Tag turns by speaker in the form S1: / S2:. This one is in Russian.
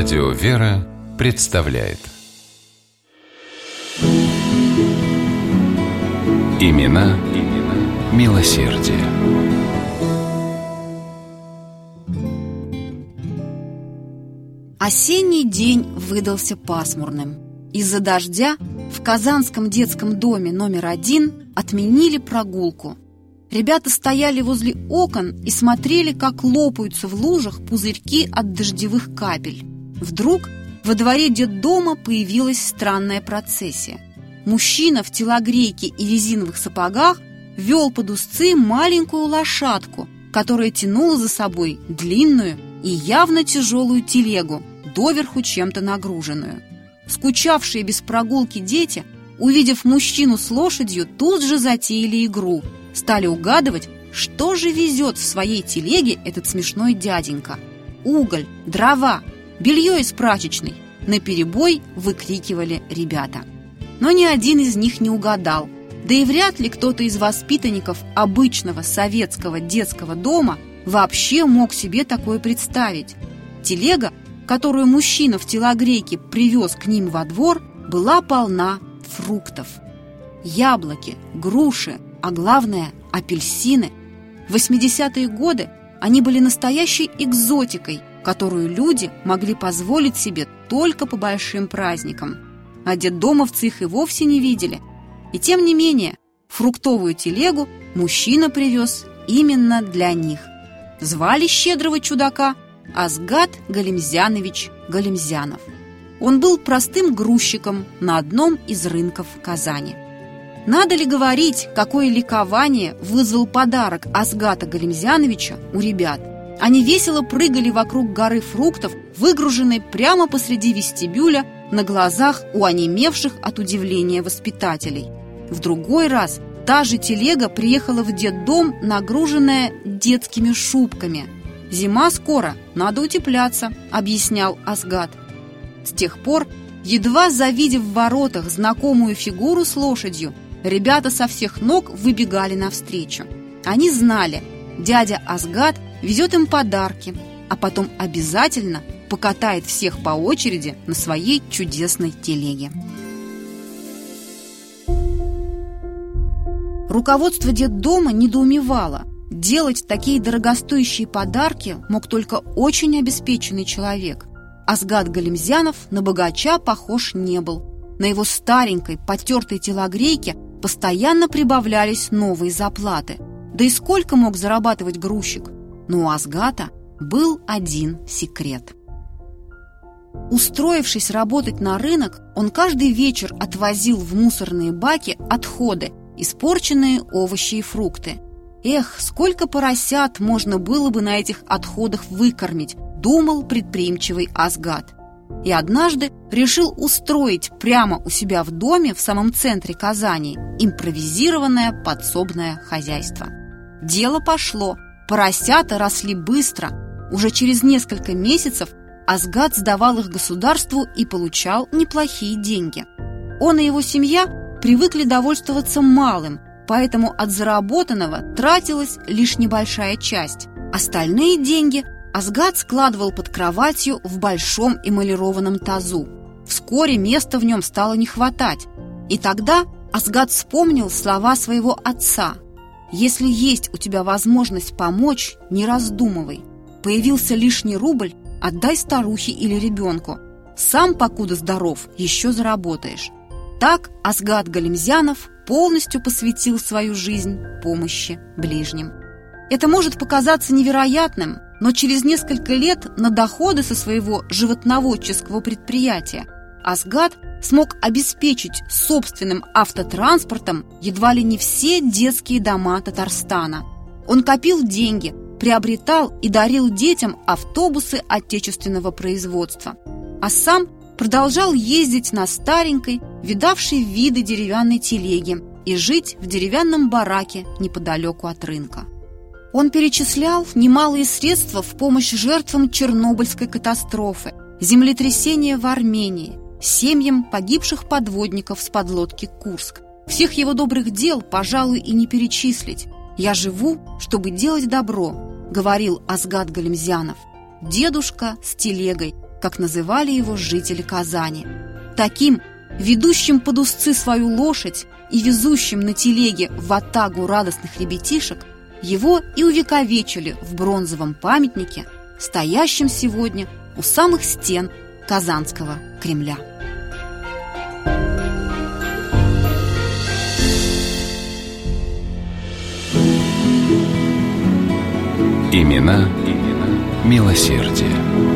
S1: Радио «Вера» представляет Имена, имена милосердие.
S2: Осенний день выдался пасмурным. Из-за дождя в Казанском детском доме номер один отменили прогулку. Ребята стояли возле окон и смотрели, как лопаются в лужах пузырьки от дождевых капель. Вдруг во дворе детдома появилась странная процессия. Мужчина в телогрейке и резиновых сапогах вел под узцы маленькую лошадку, которая тянула за собой длинную и явно тяжелую телегу, доверху чем-то нагруженную. Скучавшие без прогулки дети, увидев мужчину с лошадью, тут же затеяли игру, стали угадывать, что же везет в своей телеге этот смешной дяденька. Уголь, дрова, белье из прачечной. На перебой выкрикивали ребята. Но ни один из них не угадал. Да и вряд ли кто-то из воспитанников обычного советского детского дома вообще мог себе такое представить. Телега которую мужчина в телогрейке привез к ним во двор, была полна фруктов. Яблоки, груши, а главное – апельсины. В 80-е годы они были настоящей экзотикой, которую люди могли позволить себе только по большим праздникам. А детдомовцы их и вовсе не видели. И тем не менее, фруктовую телегу мужчина привез именно для них. Звали щедрого чудака – Азгат Галимзянович Галимзянов. Он был простым грузчиком на одном из рынков Казани. Надо ли говорить, какое ликование вызвал подарок Азгата Галимзяновича у ребят? Они весело прыгали вокруг горы фруктов, выгруженной прямо посреди вестибюля на глазах у онемевших от удивления воспитателей. В другой раз та же телега приехала в детдом, нагруженная детскими шубками – «Зима скоро, надо утепляться», — объяснял Асгад. С тех пор, едва завидев в воротах знакомую фигуру с лошадью, ребята со всех ног выбегали навстречу. Они знали, дядя Асгад везет им подарки, а потом обязательно покатает всех по очереди на своей чудесной телеге. Руководство детдома недоумевало – Делать такие дорогостоящие подарки мог только очень обеспеченный человек. Асгад Галимзянов на богача похож не был. На его старенькой, потертой телогрейке постоянно прибавлялись новые заплаты. Да и сколько мог зарабатывать грузчик? Но у Асгата был один секрет. Устроившись работать на рынок, он каждый вечер отвозил в мусорные баки отходы, испорченные овощи и фрукты – Эх, сколько поросят можно было бы на этих отходах выкормить, думал предприимчивый Асгад. И однажды решил устроить прямо у себя в доме в самом центре Казани импровизированное подсобное хозяйство. Дело пошло, поросята росли быстро. Уже через несколько месяцев Асгад сдавал их государству и получал неплохие деньги. Он и его семья привыкли довольствоваться малым – поэтому от заработанного тратилась лишь небольшая часть. Остальные деньги Асгад складывал под кроватью в большом эмалированном тазу. Вскоре места в нем стало не хватать. И тогда Асгад вспомнил слова своего отца. «Если есть у тебя возможность помочь, не раздумывай. Появился лишний рубль, отдай старухе или ребенку. Сам, покуда здоров, еще заработаешь». Так Асгад Галимзянов полностью посвятил свою жизнь помощи ближним. Это может показаться невероятным, но через несколько лет на доходы со своего животноводческого предприятия Асгад смог обеспечить собственным автотранспортом едва ли не все детские дома Татарстана. Он копил деньги, приобретал и дарил детям автобусы отечественного производства, а сам продолжал ездить на старенькой, видавшей виды деревянной телеге и жить в деревянном бараке неподалеку от рынка. Он перечислял немалые средства в помощь жертвам Чернобыльской катастрофы, землетрясения в Армении, семьям погибших подводников с подлодки «Курск». Всех его добрых дел, пожалуй, и не перечислить. «Я живу, чтобы делать добро», — говорил Азгад Галимзянов. Дедушка с телегой как называли его жители Казани. Таким, ведущим под узцы свою лошадь и везущим на телеге в атагу радостных ребятишек, его и увековечили в бронзовом памятнике, стоящем сегодня у самых стен Казанского Кремля.
S1: Имена, имена милосердия.